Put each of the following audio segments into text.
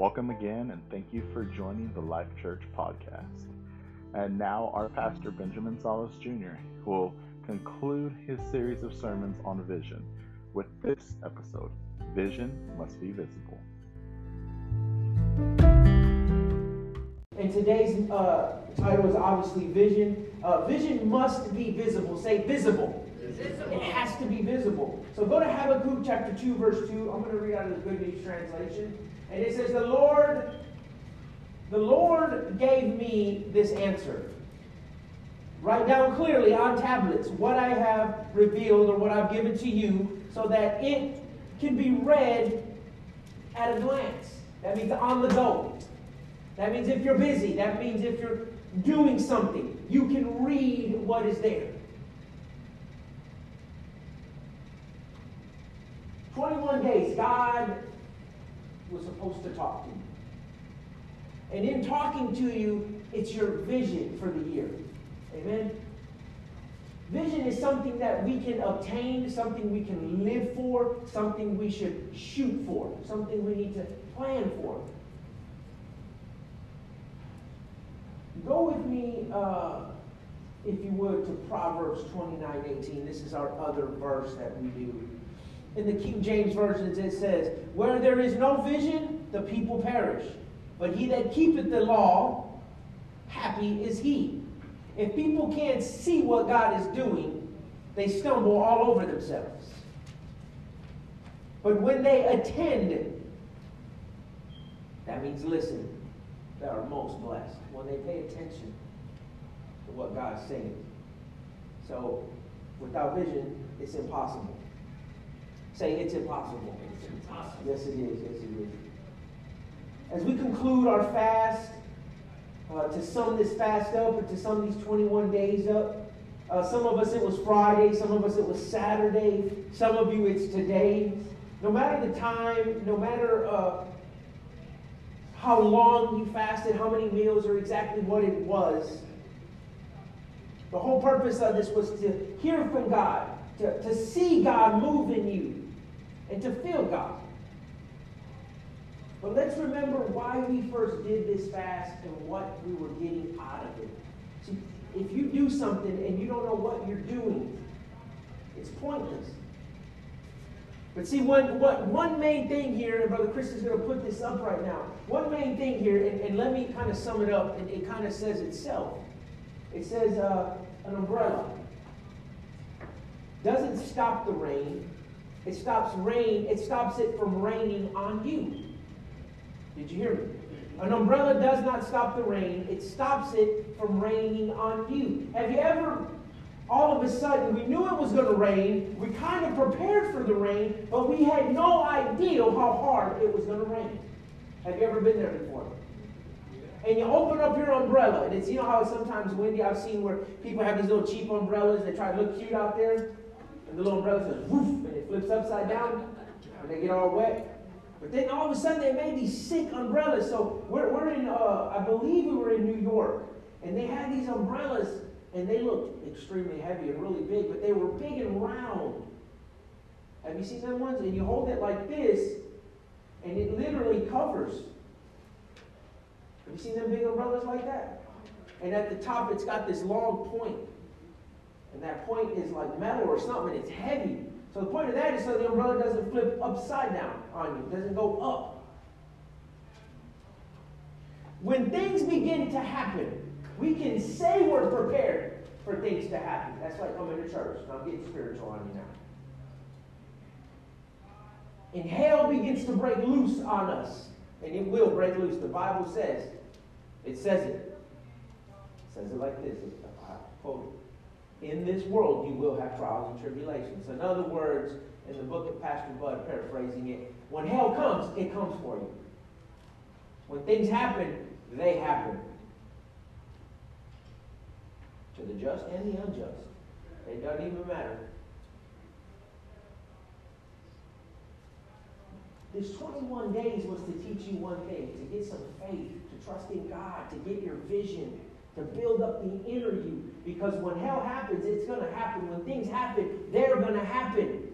Welcome again, and thank you for joining the Life Church podcast. And now, our pastor, Benjamin Salas Jr., will conclude his series of sermons on vision with this episode Vision Must Be Visible. And today's uh, title is obviously Vision. Uh, vision must be visible. Say visible. visible. It has to be visible. So go to Habakkuk chapter 2, verse 2. I'm going to read out of the Good News translation. And it says, The Lord, the Lord gave me this answer. Write down clearly on tablets what I have revealed or what I've given to you so that it can be read at a glance. That means on the go. That means if you're busy. That means if you're doing something, you can read what is there. 21 days, God was supposed to talk to you. And in talking to you, it's your vision for the year. Amen? Vision is something that we can obtain, something we can live for, something we should shoot for, something we need to plan for. Go with me, uh, if you would, to Proverbs 29 18. This is our other verse that we do. In the King James Version, it says, Where there is no vision, the people perish. But he that keepeth the law, happy is he. If people can't see what God is doing, they stumble all over themselves. But when they attend, that means listen, they are most blessed. When they pay attention to what God's saying. So, without vision, it's impossible. Say it's impossible. It's impossible. Yes, it is. Yes, it is. As we conclude our fast, uh, to sum this fast up, or to sum these 21 days up, uh, some of us it was Friday, some of us it was Saturday, some of you it's today. No matter the time, no matter uh, how long you fasted, how many meals, or exactly what it was, the whole purpose of this was to hear from God, to, to see God move in you, and to feel God. But let's remember why we first did this fast and what we were getting out of it. See, if you do something and you don't know what you're doing, it's pointless. But see, one, what, one main thing here, and Brother Chris is going to put this up right now. One main thing here, and, and let me kind of sum it up, it kind of says itself. It says uh, an umbrella doesn't stop the rain. It stops rain. It stops it from raining on you. Did you hear me? An umbrella does not stop the rain, it stops it from raining on you. Have you ever, all of a sudden, we knew it was going to rain, we kind of prepared for the rain, but we had no idea how hard it was going to rain? Have you ever been there before? And you open up your umbrella, and it's, you know how it's sometimes windy? I've seen where people have these little cheap umbrellas, they try to look cute out there, and the little umbrella says, woof, flips upside down, and they get all wet. But then all of a sudden they made these sick umbrellas. So we're, we're in, uh, I believe we were in New York, and they had these umbrellas, and they looked extremely heavy and really big, but they were big and round. Have you seen them ones? And you hold it like this, and it literally covers. Have you seen them big umbrellas like that? And at the top, it's got this long point. And that point is like metal or something. It's heavy. So the point of that is so the umbrella doesn't flip upside down on you, doesn't go up. When things begin to happen, we can say we're prepared for things to happen. That's like coming to church. I'm getting spiritual on you now. And hell begins to break loose on us. And it will break loose. The Bible says, it says it. It says it like this. I quote in this world you will have trials and tribulations. In other words, in the book of Pastor Bud, paraphrasing it, when hell comes, it comes for you. When things happen, they happen. To the just and the unjust. It doesn't even matter. This 21 days was to teach you one thing to get some faith, to trust in God, to get your vision, to build up the inner you. Because when hell happens, it's going to happen. When things happen, they're going to happen.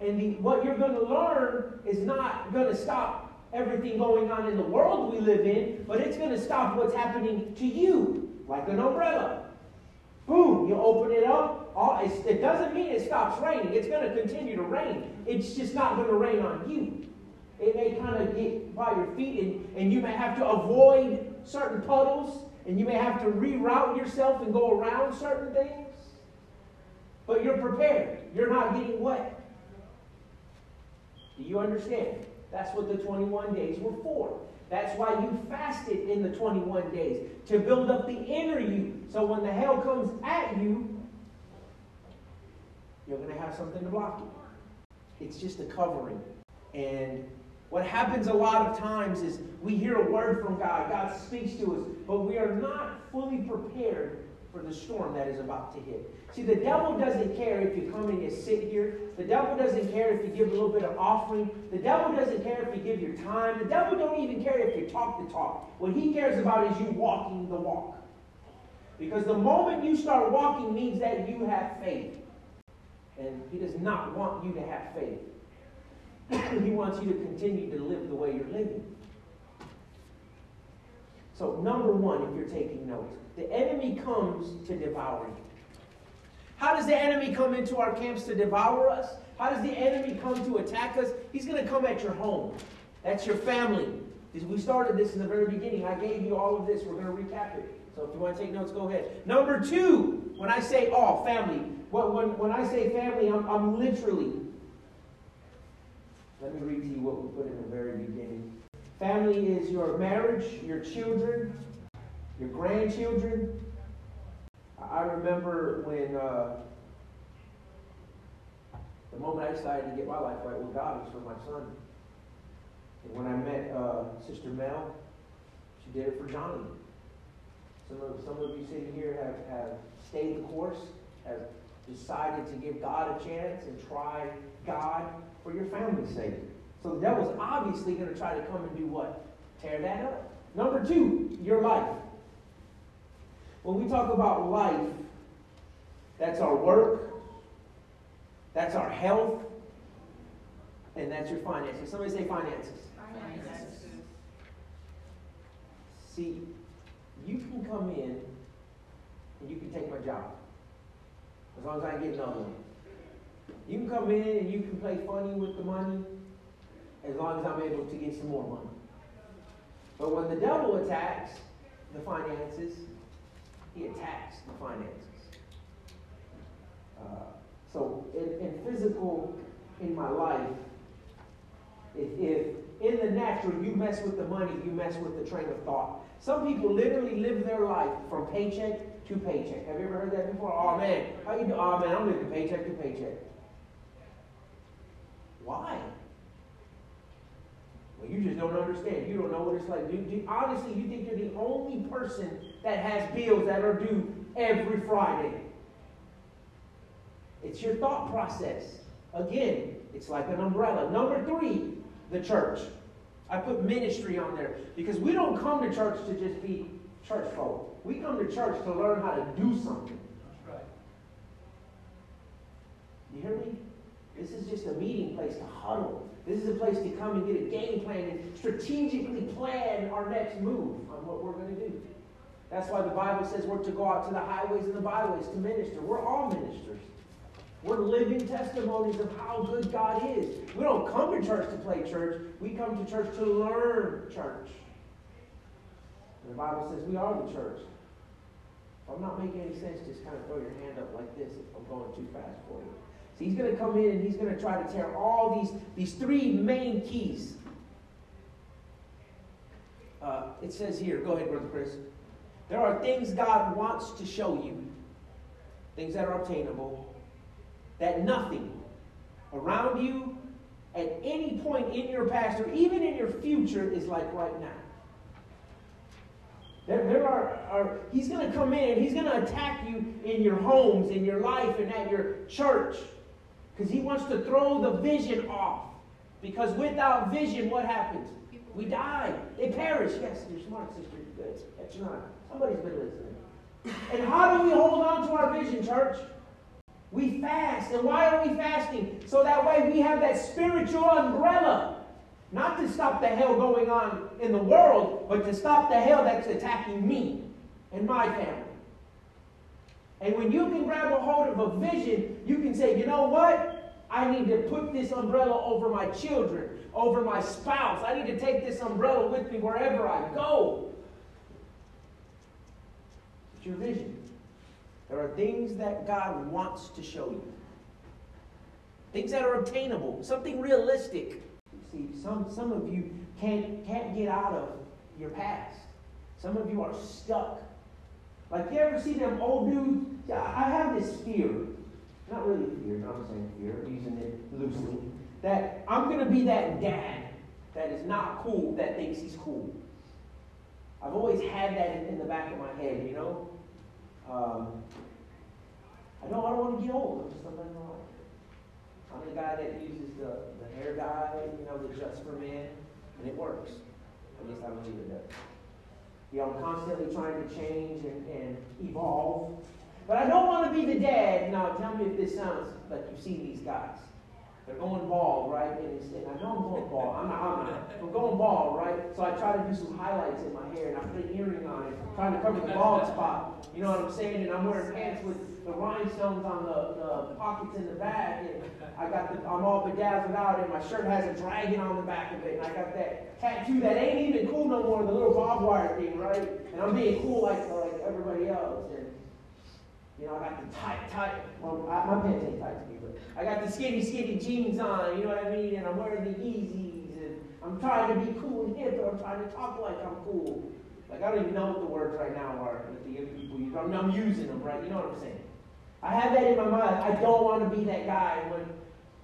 And the, what you're going to learn is not going to stop everything going on in the world we live in, but it's going to stop what's happening to you, like an umbrella. Boom, you open it up. All, it doesn't mean it stops raining. It's going to continue to rain. It's just not going to rain on you. It may kind of get by your feet, and, and you may have to avoid certain puddles, and you may have to reroute yourself and go around certain things. But you're prepared. You're not getting wet. Do you understand? That's what the 21 days were for. That's why you fasted in the 21 days, to build up the inner you. So when the hell comes at you, you're going to have something to block it. It's just a covering. And what happens a lot of times is we hear a word from God, God speaks to us, but we are not fully prepared for the storm that is about to hit. See, the devil doesn't care if you come and you sit here. The devil doesn't care if you give a little bit of offering. The devil doesn't care if you give your time. The devil don't even care if you talk the talk. What he cares about is you walking the walk. Because the moment you start walking means that you have faith. And he does not want you to have faith. he wants you to continue to live the way you're living. So, number one, if you're taking notes, the enemy comes to devour you. How does the enemy come into our camps to devour us? How does the enemy come to attack us? He's going to come at your home. That's your family. We started this in the very beginning. I gave you all of this. We're going to recap it. So if you want to take notes, go ahead. Number two, when I say all, family, when, when I say family, I'm, I'm literally, let me read to you what we put in the very beginning. Family is your marriage, your children, your grandchildren. I remember when uh, the moment I decided to get my life right with God was for my son. And when I met uh, Sister Mel, she did it for Johnny. Some of, some of you sitting here have, have stayed the course, have decided to give God a chance and try God for your family's sake. So the devil's obviously going to try to come and do what? Tear that up. Number two, your life. When we talk about life, that's our work, that's our health, and that's your finances. Somebody say finances. Finances. See, you can come in and you can take my job. As long as I get another one. You can come in and you can play funny with the money as long as I'm able to get some more money. But when the devil attacks the finances, he attacks the finances. Uh, so in, in, physical, in my life, if, if in the natural you mess with the money, you mess with the train of thought. Some people literally live their life from paycheck to paycheck. Have you ever heard that before? Oh man, how you do? Oh man, I'm living paycheck to paycheck. Why? Well, you just don't understand. You don't know what it's like. Do, do, honestly, you think you're the only person that has bills that are due every Friday. It's your thought process. Again, it's like an umbrella. Number three, the church. I put ministry on there because we don't come to church to just be church folk. We come to church to learn how to do something. Right. You hear me? This is just a meeting place to huddle. This is a place to come and get a game plan and strategically plan our next move on what we're going to do. That's why the Bible says we're to go out to the highways and the byways to minister. We're all ministers. We're living testimonies of how good God is. We don't come to church to play church. We come to church to learn church. And the Bible says we are the church. If I'm not making any sense, just kind of throw your hand up like this if I'm going too fast for you. He's going to come in and he's going to try to tear all these, these three main keys. Uh, it says here, go ahead, Brother Chris. There are things God wants to show you, things that are obtainable, that nothing around you at any point in your past or even in your future is like right now. There, there are, are he's going to come in and he's going to attack you in your homes, in your life, and at your church. Because he wants to throw the vision off. Because without vision, what happens? We die. They perish. Yes, you're smart, sister. Good. That's not. Somebody's been listening. And how do we hold on to our vision, church? We fast. And why are we fasting? So that way we have that spiritual umbrella. Not to stop the hell going on in the world, but to stop the hell that's attacking me and my family. And when you can grab a hold of a vision, you can say, you know what? I need to put this umbrella over my children, over my spouse. I need to take this umbrella with me wherever I go. It's your vision. There are things that God wants to show you. Things that are obtainable, something realistic. See, some, some of you can't, can't get out of your past. Some of you are stuck. Like, you ever see them old dudes? I have this fear. Not really fear, I'm saying fear, I'm using it loosely. That I'm going to be that dad that is not cool, that thinks he's cool. I've always had that in, the back of my head, you know? Um, I don't, I don't want to get old. I'm just not letting I'm the guy that uses the, the hair dye, you know, the Just for Men, and it works. At least I believe it does. You know, I'm constantly trying to change and, and evolve. But I don't want to be the dad. Now, tell me if this sounds like you've seen these guys. They're going bald, right? And, and I know I'm going bald. I'm not, I'm not. I'm going bald, right? So I try to do some highlights in my hair, and I put an earring on it, trying to cover the bald spot. You know what I'm saying? And I'm wearing pants with the rhinestones on the, the pockets in the back, and I got the, I'm all bedazzled out, and my shirt has a dragon on the back of it, and I got that tattoo that ain't even cool no more, the little barbed wire thing, right? And I'm being cool like like everybody else, and you know I got the tight, tight. Well, I, my pants ain't tight to me, but I got the skinny, skinny jeans on. You know what I mean? And I'm wearing the Yeezys, and I'm trying to be cool and hip, but I'm trying to talk like I'm cool. Like I don't even know what the words right now are that the people use. I'm, I'm using them, right? You know what I'm saying? I have that in my mind. I don't want to be that guy when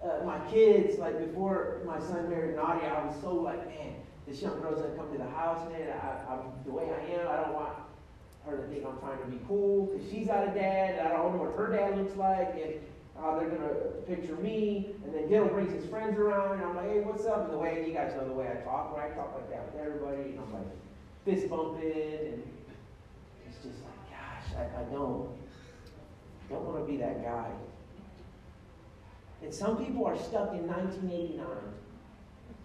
uh, my kids, like before my son married Nadia, I was so like, man, this young girl's gonna come to the house, man. I, I'm the way I am. I don't want her to think I'm trying to be cool because she's got a dad. And I don't know what her dad looks like, and uh, they're gonna picture me. And then Dill brings his friends around, and I'm like, hey, what's up? And the way you guys know the way I talk, right? I talk like that with everybody, and I'm like fist bumping, and it's just like, gosh, I, I don't. Don't want to be that guy. And some people are stuck in 1989.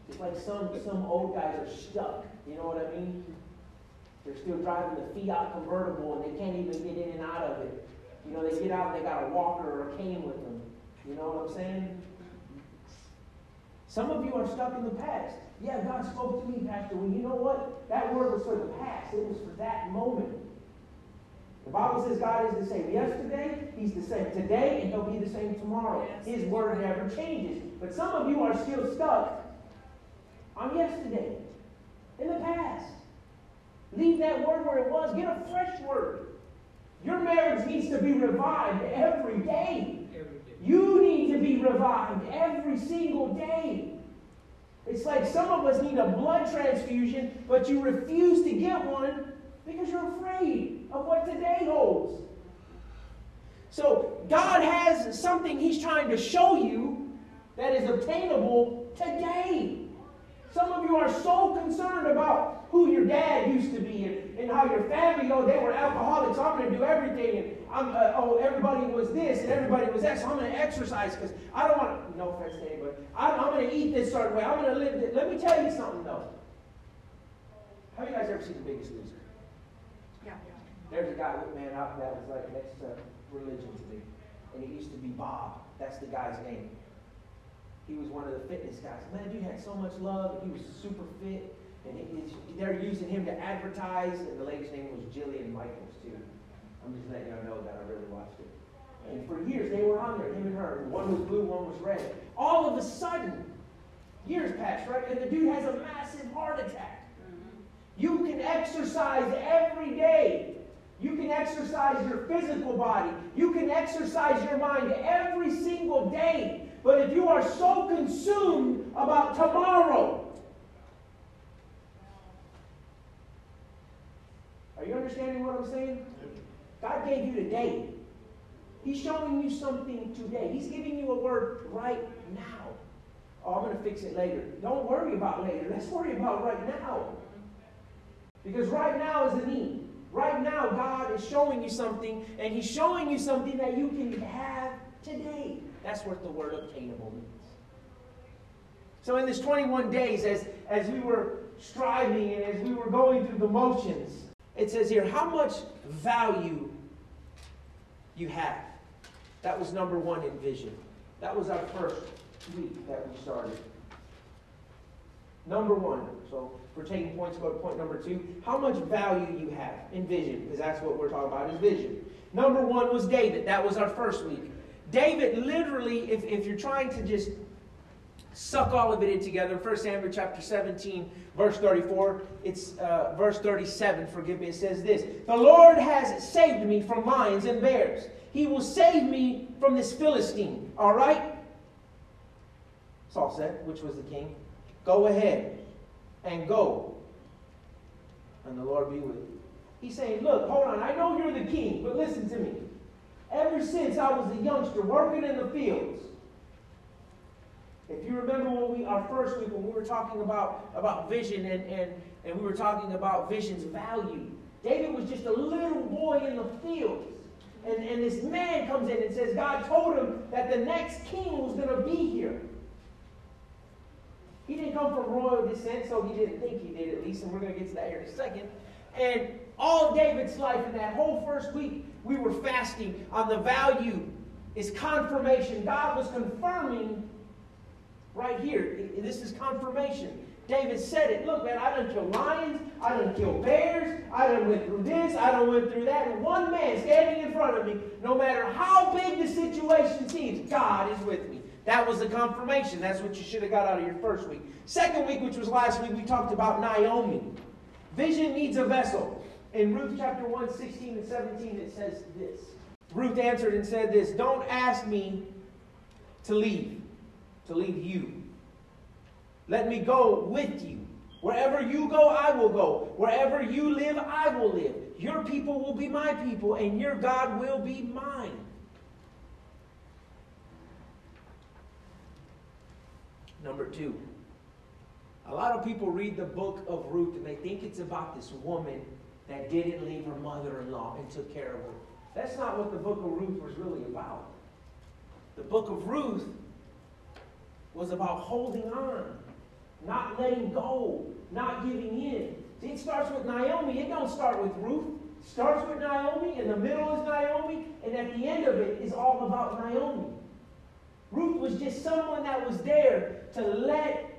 It's like some, some old guys are stuck. You know what I mean? They're still driving the Fiat convertible and they can't even get in and out of it. You know, they get out and they got a walker or a cane with them. You know what I'm saying? Some of you are stuck in the past. Yeah, God spoke to me, Pastor. Well, you know what? That word was for the past. It was for that moment. The Bible says God is the same yesterday, He's the same today, and He'll be the same tomorrow. Yes. His word never changes. But some of you are still stuck on yesterday, in the past. Leave that word where it was. Get a fresh word. Your marriage needs to be revived every day. Every day. You need to be revived every single day. It's like some of us need a blood transfusion, but you refuse to get one because you're afraid of what today holds. So God has something He's trying to show you that is obtainable today. Some of you are so concerned about who your dad used to be and, and how your family, oh, they were alcoholics. So I'm going to do everything. And I'm, uh, oh, everybody was this and everybody was that. So I'm going to exercise because I don't want to, no offense to anybody. I'm, I'm going to eat this certain way. I'm going to live this. Let me tell you something, though. Have you guys ever seen The Biggest Loser? There's a guy, who man, out that was like next to religion to me. And he used to be Bob. That's the guy's name. He was one of the fitness guys. Man, dude had so much love. He was super fit. And they're using him to advertise. And the lady's name was Jillian Michaels, too. I'm just letting y'all know that I really watched it. And for years, they were on there, him and her. One was blue, one was red. All of a sudden, years passed, right? And the dude has a massive heart attack. Mm-hmm. You can exercise every day you can exercise your physical body. You can exercise your mind every single day. But if you are so consumed about tomorrow, are you understanding what I'm saying? God gave you today. He's showing you something today. He's giving you a word right now. Oh, I'm going to fix it later. Don't worry about later. Let's worry about right now. Because right now is a need. Right now, God is showing you something, and He's showing you something that you can have today. That's what the word obtainable means. So in this 21 days, as, as we were striving and as we were going through the motions, it says here, how much value you have. That was number one in vision. That was our first week that we started. Number one. So we're taking points, go to point number two. How much value you have in vision, because that's what we're talking about is vision. Number one was David. That was our first week. David literally, if, if you're trying to just suck all of it in together, 1 Samuel chapter 17, verse 34, it's uh, verse 37, forgive me, it says this The Lord has saved me from lions and bears. He will save me from this Philistine. All right? Saul said, which was the king. Go ahead and go. And the Lord be with you. He's saying, Look, hold on. I know you're the king, but listen to me. Ever since I was a youngster working in the fields, if you remember when we our first week when we were talking about, about vision and, and, and we were talking about vision's value, David was just a little boy in the fields. And, and this man comes in and says, God told him that the next king was going to be here. He didn't come from royal descent, so he didn't think he did at least, and we're going to get to that here in a second. And all David's life in that whole first week, we were fasting on the value is confirmation. God was confirming right here. This is confirmation. David said it. Look, man, I done killed lions. I done killed bears. I done went through this. I done went through that. And one man standing in front of me, no matter how big the situation seems, God is with me. That was the confirmation. That's what you should have got out of your first week. Second week, which was last week, we talked about Naomi. Vision needs a vessel. In Ruth chapter 1, 16 and 17, it says this. Ruth answered and said this Don't ask me to leave, to leave you. Let me go with you. Wherever you go, I will go. Wherever you live, I will live. Your people will be my people, and your God will be mine. Number two, a lot of people read the book of Ruth and they think it's about this woman that didn't leave her mother in law and took care of her. That's not what the book of Ruth was really about. The book of Ruth was about holding on, not letting go, not giving in. See, it starts with Naomi. It don't start with Ruth. Starts with Naomi, in the middle is Naomi, and at the end of it is all about Naomi. Ruth was just someone that was there to let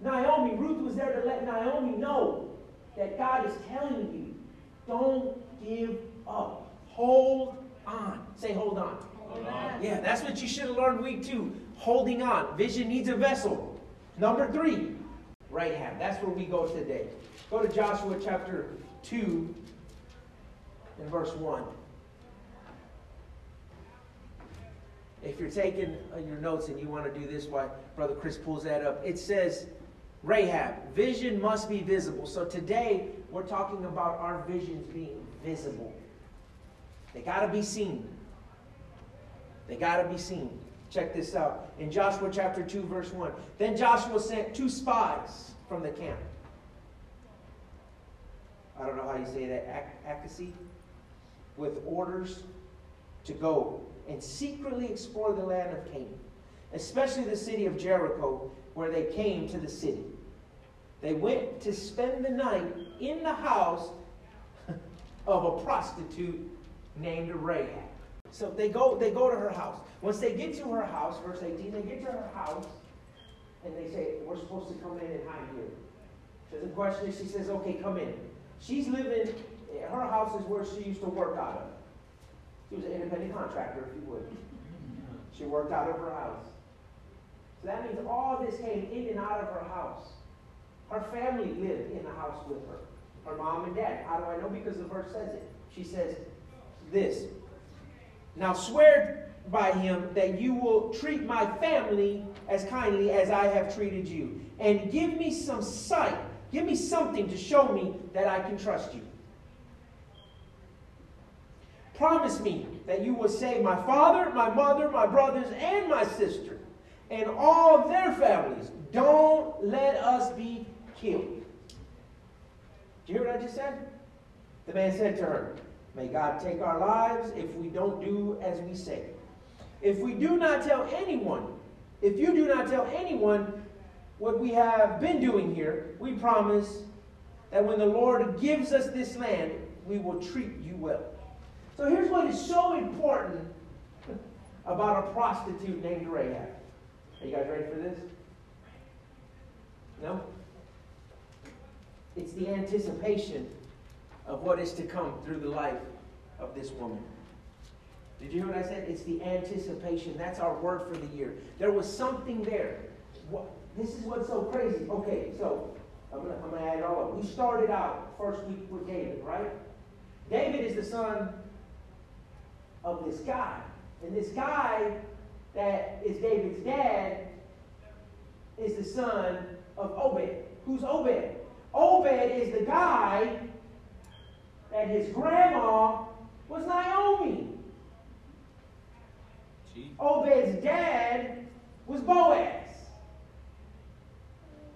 Naomi, Ruth was there to let Naomi know that God is telling you, don't give up. Hold on. Say, hold on. Hold on. Yeah, that's what you should have learned week two. Holding on. Vision needs a vessel. Number three, Rahab. That's where we go today. Go to Joshua chapter 2 and verse 1. If you're taking uh, your notes and you want to do this why Brother Chris pulls that up, it says, Rahab, vision must be visible. So today we're talking about our visions being visible. They got to be seen. They got to be seen. Check this out. In Joshua chapter 2, verse 1. Then Joshua sent two spies from the camp. I don't know how you say that, Acacia, with orders to go and secretly explore the land of Canaan, especially the city of Jericho, where they came to the city. They went to spend the night in the house of a prostitute named Rahab. So they go, they go to her house. Once they get to her house, verse 18, they get to her house and they say, We're supposed to come in and hide here. So doesn't question is, She says, Okay, come in. She's living, her house is where she used to work out of. She was an independent contractor, if you would. She worked out of her house. So that means all this came in and out of her house. Her family lived in the house with her. Her mom and dad. How do I know? Because the verse says it. She says this. Now swear by him that you will treat my family as kindly as I have treated you. And give me some sight. Give me something to show me that I can trust you. Promise me that you will save my father, my mother, my brothers, and my sister, and all their families. Don't let us be killed. Do you hear what I just said? The man said to her, May God take our lives if we don't do as we say. If we do not tell anyone If you do not tell anyone what we have been doing here, we promise that when the Lord gives us this land, we will treat you well. So here's what is so important about a prostitute named Rahab. Are you guys ready for this? No? It's the anticipation of what is to come through the life of this woman. Did you hear what I said? It's the anticipation. That's our word for the year. There was something there. What, this is what's so crazy. Okay, so I'm going to add it all up. We started out first week with David, right? David is the son of this guy. And this guy that is David's dad is the son of Obed. Who's Obed? Obed is the guy that his grandma was Naomi. Obed's dad was Boaz.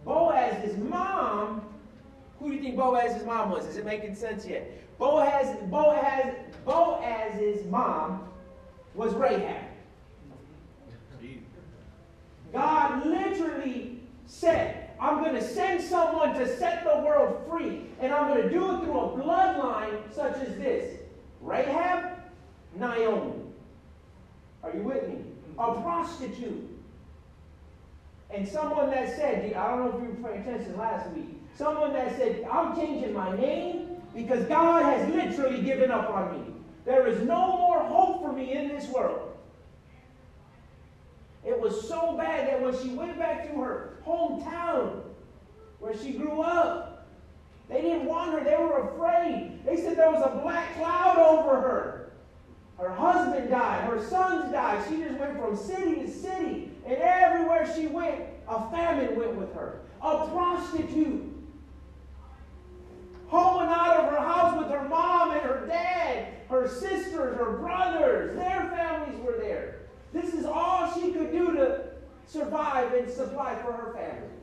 Boaz's mom, who do you think Boaz's mom was? Is it making sense yet? Boaz, Boaz, Boaz's mom was Rahab. God literally said, I'm going to send someone to set the world free, and I'm going to do it through a bloodline such as this Rahab, Naomi. Are you with me? A prostitute. And someone that said, I don't know if you were paying attention last week, someone that said, I'm changing my name because God has literally given up on me. There is no more hope for me in this world. It was so bad that when she went back to her hometown where she grew up, they didn't want her. They were afraid. They said there was a black cloud over her. Her husband died. Her sons died. She just went from city to city. And everywhere she went, a famine went with her. A prostitute. Home and out of her house with her mom and her dad, her sisters, her brothers. Their families were there. This is all she could do to survive and supply for her family.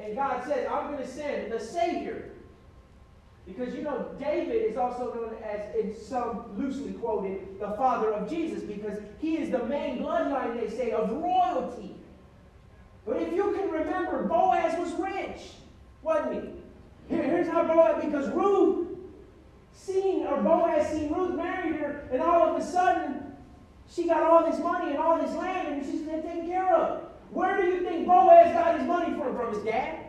And God said, I'm going to send the Savior. Because you know, David is also known as, in some loosely quoted, the father of Jesus, because he is the main bloodline, they say, of royalty. But if you can remember, Boaz was rich, wasn't he? Here, here's how Boaz, because Ruth seen, or Boaz seen Ruth married her, and all of a sudden, she got all this money and all this land, and she's been taken care of. Where do you think Boaz got his money from? From his dad?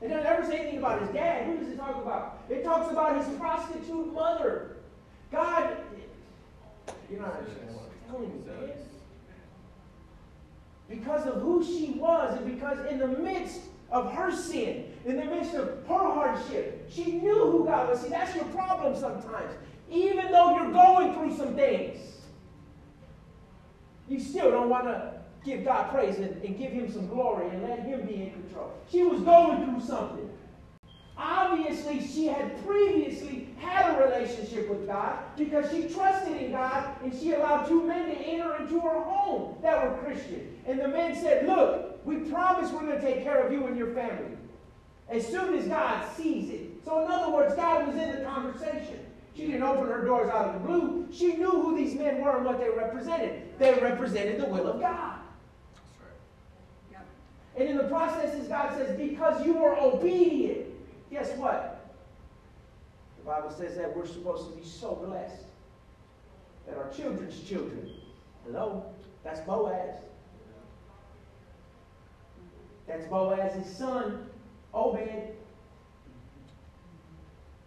It doesn't ever say anything about his dad. Who does it talk about? It talks about his prostitute mother. God, not understanding what I'm you. Because of who she was, and because in the midst of her sin, in the midst of her hardship, she knew who God was. See, that's your problem sometimes. Even though you're going through some things, you still don't want to give God praise and, and give him some glory and let him be in control. She was going through something. Obviously, she had previously had a relationship with God because she trusted in God and she allowed two men to enter into her home that were Christian. And the men said, Look, we promise we're going to take care of you and your family. As soon as God sees it. So, in other words, God was in the conversation. She didn't open her doors out of the blue. She knew who these men were and what they represented. They represented the will of God. That's right. And in the processes, God says, because you were obedient, guess what? The Bible says that we're supposed to be so blessed that our children's children, hello, that's Boaz. That's Boaz's son, Obed.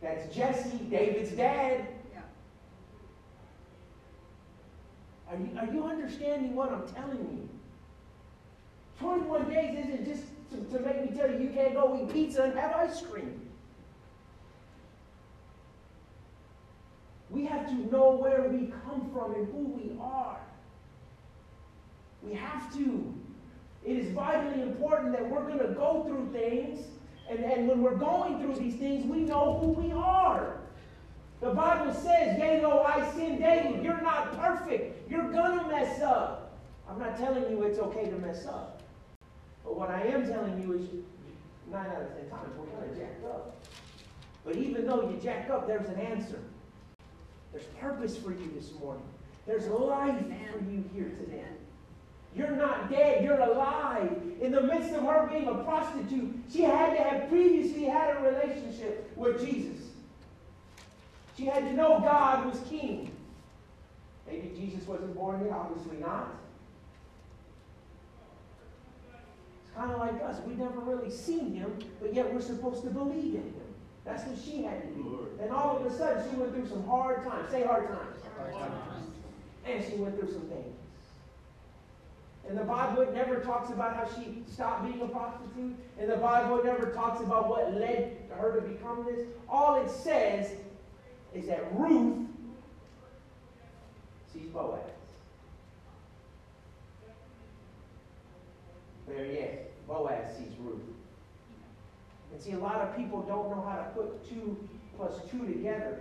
That's Jesse, David's dad. Yeah. Are you, are you understanding what I'm telling you? 21 days isn't just to, to make me tell you you can't go eat pizza and have ice cream. We have to know where we come from and who we are. We have to. It is vitally important that we're going to go through things, and, and when we're going through these things, we know who we are. The Bible says, Yea, though I sin daily, you're not perfect. You're going to mess up. I'm not telling you it's okay to mess up. But what I am telling you is, nine out of ten times, we're of jacked up. But even though you jack up, there's an answer. There's purpose for you this morning. There's life for you here today. You're not dead, you're alive. In the midst of her being a prostitute, she had to have previously had a relationship with Jesus. She had to know God was king. Maybe Jesus wasn't born yet, obviously not. It's kind of like us. We've never really seen him, but yet we're supposed to believe in him. That's what she had to do. And all of a sudden, she went through some hard times. Say hard times. Hard times. And she went through some things. And the Bible never talks about how she stopped being a prostitute. And the Bible never talks about what led her to become this. All it says is that Ruth sees Boaz. There he is. Boaz sees Ruth. And see, a lot of people don't know how to put two plus two together.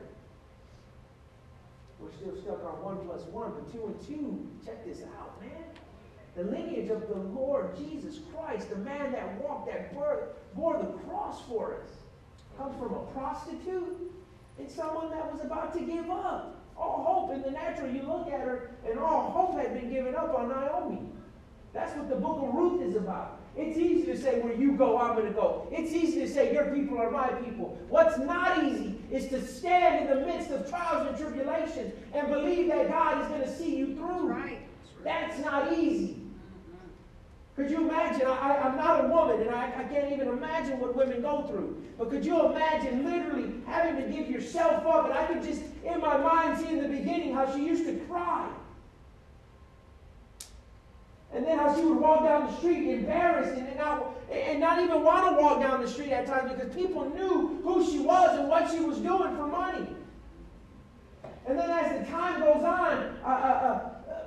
We're still stuck on one plus one, but two and two, check this out, man. The lineage of the Lord Jesus Christ, the man that walked, that bore, bore the cross for us, comes from a prostitute and someone that was about to give up. All hope in the natural, you look at her, and all hope had been given up on Naomi. That's what the book of Ruth is about. It's easy to say, where you go, I'm going to go. It's easy to say, your people are my people. What's not easy is to stand in the midst of trials and tribulations and believe that God is going to see you through. Right. That's not easy. Could you imagine? I, am not a woman, and I, I can't even imagine what women go through. But could you imagine literally having to give yourself up? And I could just, in my mind, see in the beginning how she used to cry. And then how she would walk down the street embarrassed and not, and not even want to walk down the street at times because people knew who she was and what she was doing for money. And then as the time goes on, uh, uh, uh,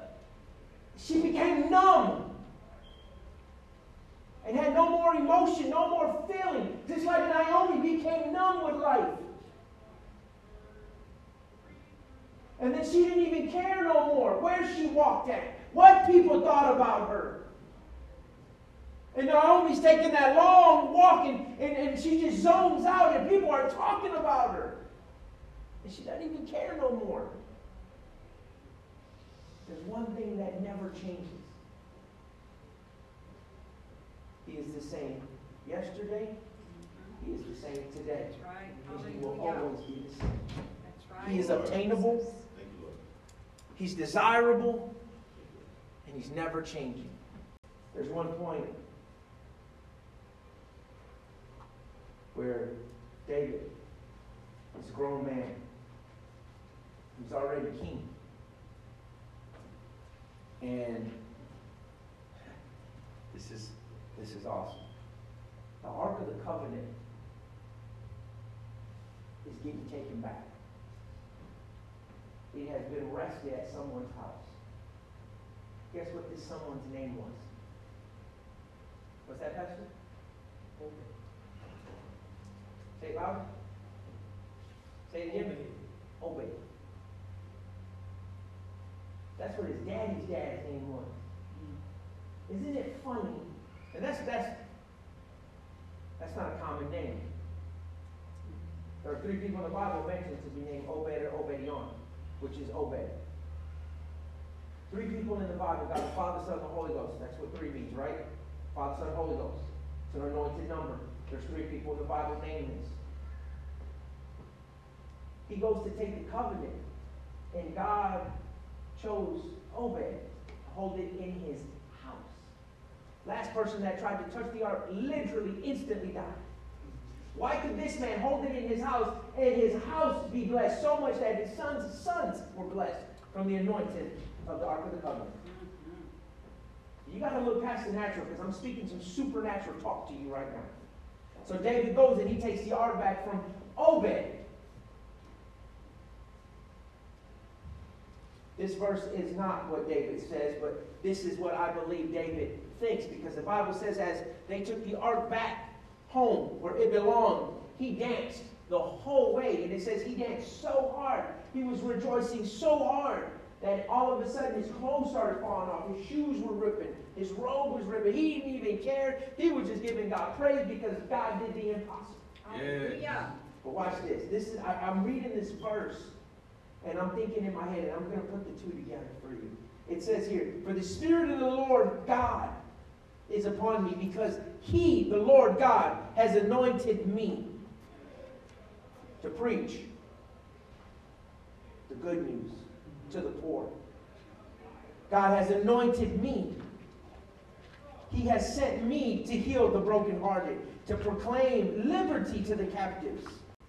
she became numb and had no more emotion, no more feeling, just like Naomi became numb with life. And then she didn't even care no more where she walked at, what people thought about her. And Naomi's taking that long walk and, and, and she just zones out and people are talking about her. And she doesn't even care no more. There's one thing that never changes. He is the same yesterday. He is the same today. That's right. And he will always be the same. That's right. He is obtainable. He's desirable. And he's never changing. There's one point where David is a grown man. He's already king. And this is this is awesome. The Ark of the Covenant is getting taken back. It has been rested at someone's house. Guess what this someone's name was? What's that, Pastor? Obed. Say it louder. Say it again. Obed. That's what his daddy's dad's name was. Mm. Isn't it funny? And that's that's that's not a common name. There are three people in the Bible mentioned to be named Obed or Obed-edom, which is Obed. Three people in the Bible, God the Father, Son, and the Holy Ghost. That's what three means, right? Father, Son, Holy Ghost. It's an anointed number. There's three people in the Bible named this. He goes to take the covenant, and God chose Obed to hold it in his. Last person that tried to touch the ark literally instantly died. Why could this man hold it in his house and his house be blessed so much that his sons' sons were blessed from the anointing of the Ark of the Covenant? You got to look past the natural because I'm speaking some supernatural talk to you right now. So David goes and he takes the ark back from Obed. This verse is not what David says, but this is what I believe David thinks because the Bible says as they took the ark back home where it belonged, he danced the whole way. And it says he danced so hard, he was rejoicing so hard that all of a sudden his clothes started falling off, his shoes were ripping, his robe was ripping. He didn't even care. He was just giving God praise because God did the impossible. Hallelujah. But watch this. This is I, I'm reading this verse, and I'm thinking in my head, and I'm going to put the two together for you. It says here, For the Spirit of the Lord God is upon me, because He, the Lord God, has anointed me to preach the good news to the poor. God has anointed me. He has sent me to heal the brokenhearted, to proclaim liberty to the captives.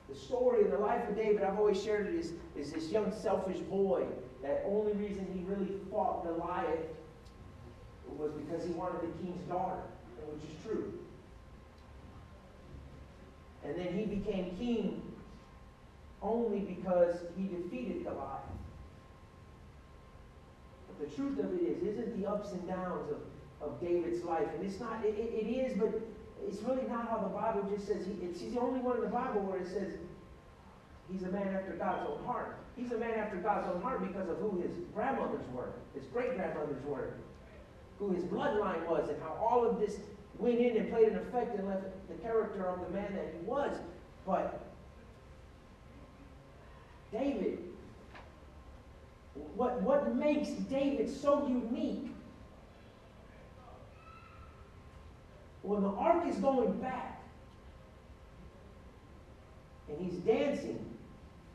The story of the life of David, I've always shared it, is, is this young selfish boy. That only reason he really fought Goliath was because he wanted the king's daughter, which is true. And then he became king only because he defeated Goliath. But the truth of it is, isn't the ups and downs of, of David's life, and it's not, it, it is, but it's really not how the Bible just says, he, it's, he's the only one in the Bible where it says he's a man after God's own heart. He's a man after God's own heart because of who his grandmothers were, his great grandmothers were, who his bloodline was, and how all of this went in and played an effect and left the character of the man that he was. But David, what, what makes David so unique? When the ark is going back and he's dancing,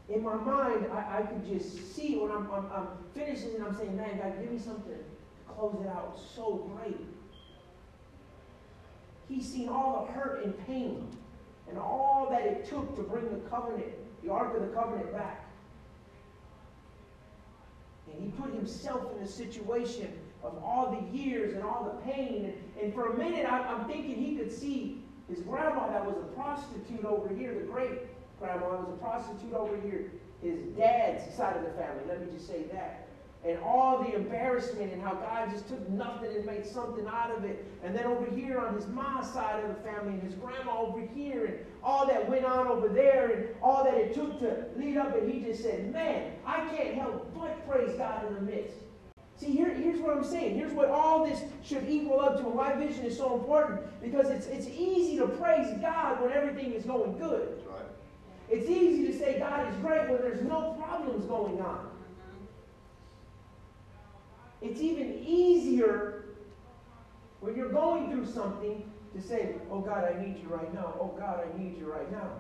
in my mind, I, I could just see when I'm, I'm, I'm finishing and I'm saying, man, God, give me something close it out so great. He's seen all the hurt and pain and all that it took to bring the covenant, the Ark of the Covenant back. And he put himself in a situation of all the years and all the pain. And, and for a minute, I, I'm thinking he could see his grandma that was a prostitute over here, the great grandma was a prostitute over here, his dad's side of the family. Let me just say that and all the embarrassment and how God just took nothing and made something out of it. And then over here on his mom's side of the family and his grandma over here and all that went on over there and all that it took to lead up. And he just said, man, I can't help but praise God in the midst. See, here, here's what I'm saying. Here's what all this should equal up to. And why vision is so important. Because it's, it's easy to praise God when everything is going good. Right. It's easy to say God is great when there's no problems going on. It's even easier when you're going through something to say, Oh God, I need you right now. Oh God, I need you right now.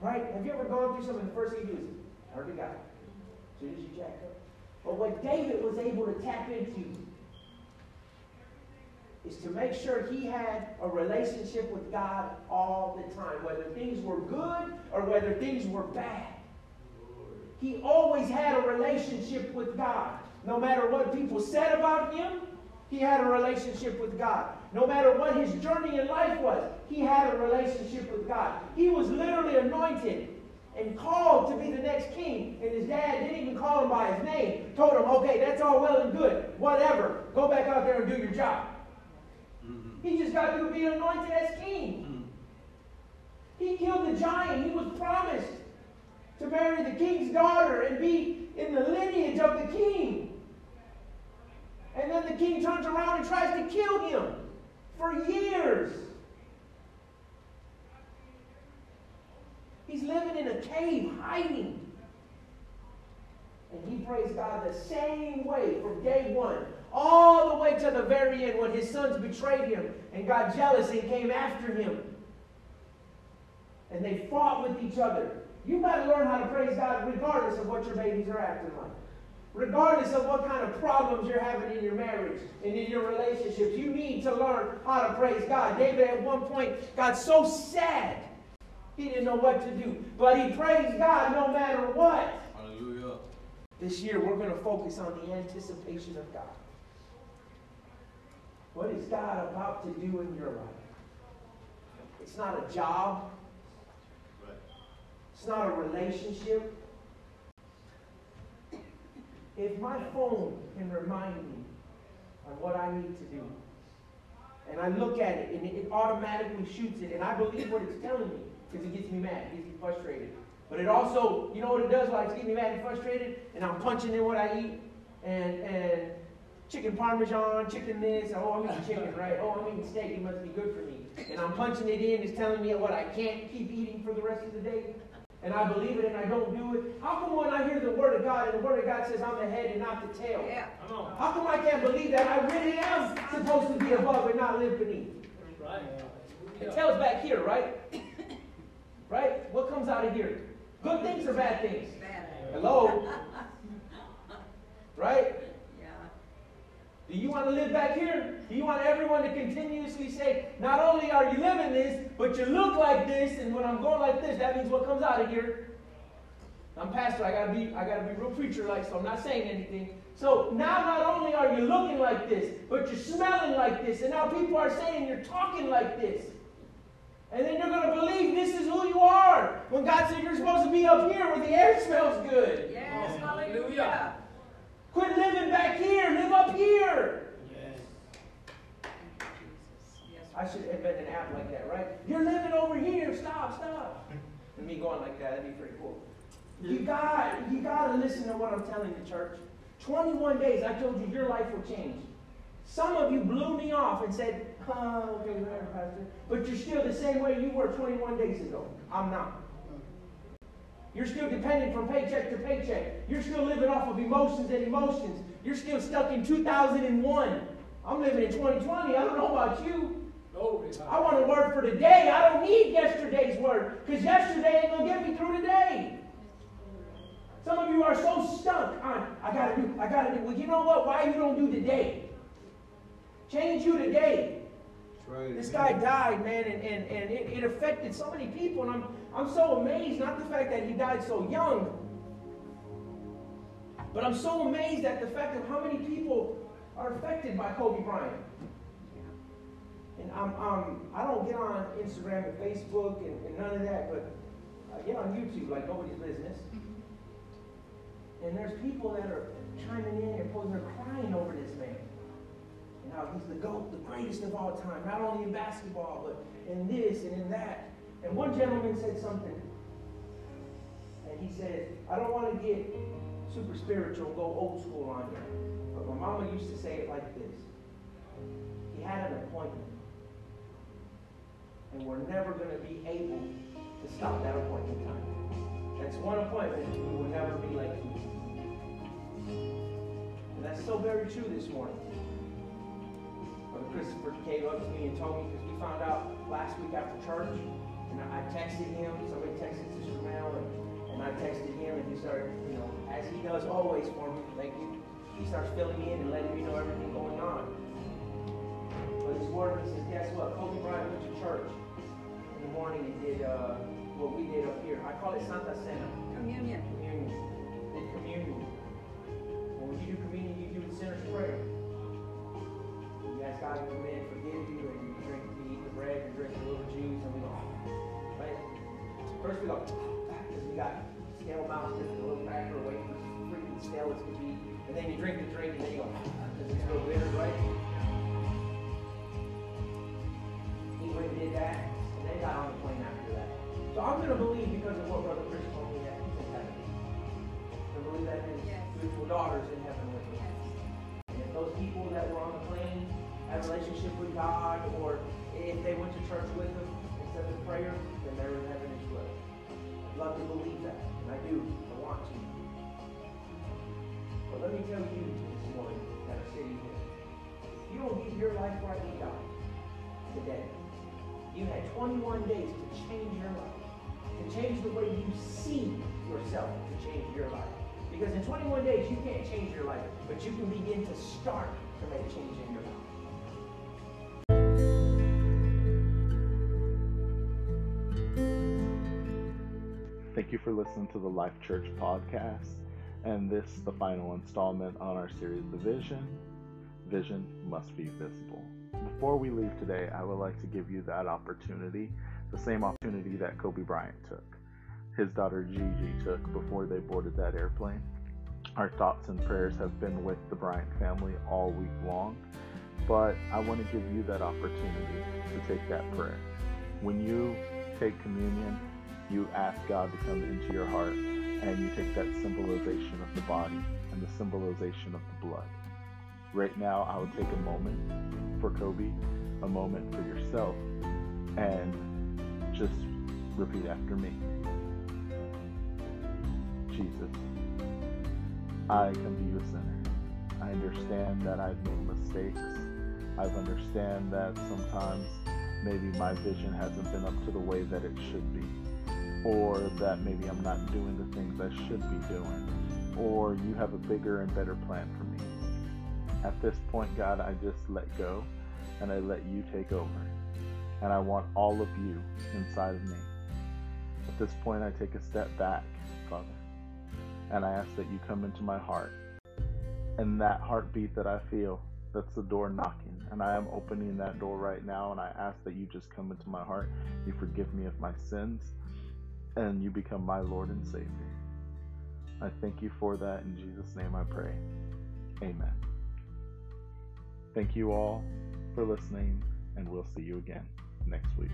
Right? Have you ever gone through something? The first thing you do is turn to God. As soon as you jack up. But what David was able to tap into is to make sure he had a relationship with God all the time, whether things were good or whether things were bad. He always had a relationship with God. No matter what people said about him, he had a relationship with God. No matter what his journey in life was, he had a relationship with God. He was literally anointed and called to be the next king. And his dad didn't even call him by his name. Told him, okay, that's all well and good. Whatever. Go back out there and do your job. Mm-hmm. He just got to be anointed as king. Mm-hmm. He killed the giant. He was promised to marry the king's daughter and be in the lineage of the king. And then the king turns around and tries to kill him for years. He's living in a cave, hiding. And he praised God the same way from day one, all the way to the very end when his sons betrayed him and got jealous and came after him. And they fought with each other. You got to learn how to praise God regardless of what your babies are acting like. Regardless of what kind of problems you're having in your marriage and in your relationships, you need to learn how to praise God. David at one point got so sad he didn't know what to do. But he praised God no matter what. Hallelujah. This year we're going to focus on the anticipation of God. What is God about to do in your life? It's not a job. It's not a relationship. If my phone can remind me of what I need to do, and I look at it and it automatically shoots it, and I believe what it's telling me because it gets me mad, it gets me frustrated. But it also, you know what it does while it's getting me mad and frustrated? And I'm punching in what I eat, and and chicken parmesan, chicken this, oh I'm eating chicken, right? Oh I'm eating steak, it must be good for me. And I'm punching it in, it's telling me what I can't keep eating for the rest of the day. And I believe it and I don't do it? How come when I hear the word of God and the word of God says I'm the head and not the tail? Yeah. How come I can't believe that I really am supposed to be above and not live beneath? Right. It tells back here, right? Right? What comes out of here? Good things or bad things? Bad. Hello? Right? Do you want to live back here? Do you want everyone to continuously say, not only are you living this, but you look like this, and when I'm going like this, that means what comes out of here? I'm pastor, I gotta be, I gotta be real preacher like, so I'm not saying anything. So now not only are you looking like this, but you're smelling like this, and now people are saying you're talking like this. And then you're gonna believe this is who you are. When God said you're supposed to be up here where the air smells good. Yes, hallelujah. Quit living back here, live up here. I should invent an app like that, right? You're living over here. Stop, stop. And me going like that, that'd be pretty cool. You got, you got to listen to what I'm telling you, church. 21 days, I told you your life will change. Some of you blew me off and said, oh, okay, whatever, Pastor. But you're still the same way you were 21 days ago. I'm not. You're still dependent from paycheck to paycheck. You're still living off of emotions and emotions. You're still stuck in 2001. I'm living in 2020. I don't know about you. I want a word for today. I don't need yesterday's word because yesterday ain't going to get me through today. Some of you are so stuck on, I got to do, I got to do. Well, you know what? Why you don't do today? Change you today. This guy died, man, and, and, and it, it affected so many people. And I'm, I'm so amazed, not the fact that he died so young, but I'm so amazed at the fact of how many people are affected by Kobe Bryant. And I'm, I'm, I don't get on Instagram and Facebook and, and none of that, but I get on YouTube like nobody's business. And there's people that are chiming in and posing, they're crying over this man. And how he's the GOAT, the greatest of all time, not only in basketball, but in this and in that. And one gentleman said something, and he said, I don't want to get super spiritual go old school on you. But my mama used to say it like this. He had an appointment. And we're never going to be able to stop that appointment time. That's one appointment we will never be late. And that's so very true this morning. Brother Christopher came up to me and told me because we found out last week after church, and I texted him. Somebody texted Sister Mel, and, and I texted him, and he started, you know, as he does always for me. Thank you. He starts filling me in and letting me know everything going on. But his word, he says, guess what? Kobe Bryant went to church in the morning and did uh, what we did up here. I call it Santa Cena. Communion. Communion. Did communion. When you do communion, you do the sinner's prayer. You ask God to come in, forgive you, and you drink, you eat the bread, you drink the little First we go, oh, because we got stale mouths, just a little cracker away from freaking stale as could be. And then you drink the drink, and then you go, because it's still bitter, right? He went and did that, and then got on the plane after that. So I'm going to believe because of what Brother Chris told me that he's in heaven. I believe that his Yes. beautiful daughter's in heaven with him. And if those people that were on the plane had a relationship with God, or if they went to church with him instead of prayer, to believe that, and I do. I want to. But let me tell you this morning that are sitting here. You don't give your life right to God today, you had 21 days to change your life, to change the way you see yourself, to change your life. Because in 21 days, you can't change your life, but you can begin to start to make change in your life. Thank you for listening to the Life Church podcast. And this the final installment on our series, The Vision. Vision must be visible. Before we leave today, I would like to give you that opportunity, the same opportunity that Kobe Bryant took, his daughter Gigi took before they boarded that airplane. Our thoughts and prayers have been with the Bryant family all week long, but I want to give you that opportunity to take that prayer. When you take communion, you ask God to come into your heart and you take that symbolization of the body and the symbolization of the blood. Right now, I would take a moment for Kobe, a moment for yourself, and just repeat after me. Jesus, I come to you a sinner. I understand that I've made mistakes. I understand that sometimes maybe my vision hasn't been up to the way that it should be. Or that maybe I'm not doing the things I should be doing. Or you have a bigger and better plan for me. At this point, God, I just let go and I let you take over. And I want all of you inside of me. At this point, I take a step back, Father, and I ask that you come into my heart. And that heartbeat that I feel, that's the door knocking. And I am opening that door right now, and I ask that you just come into my heart. You forgive me of my sins, and you become my Lord and Savior. I thank you for that. In Jesus' name I pray. Amen. Thank you all for listening, and we'll see you again next week.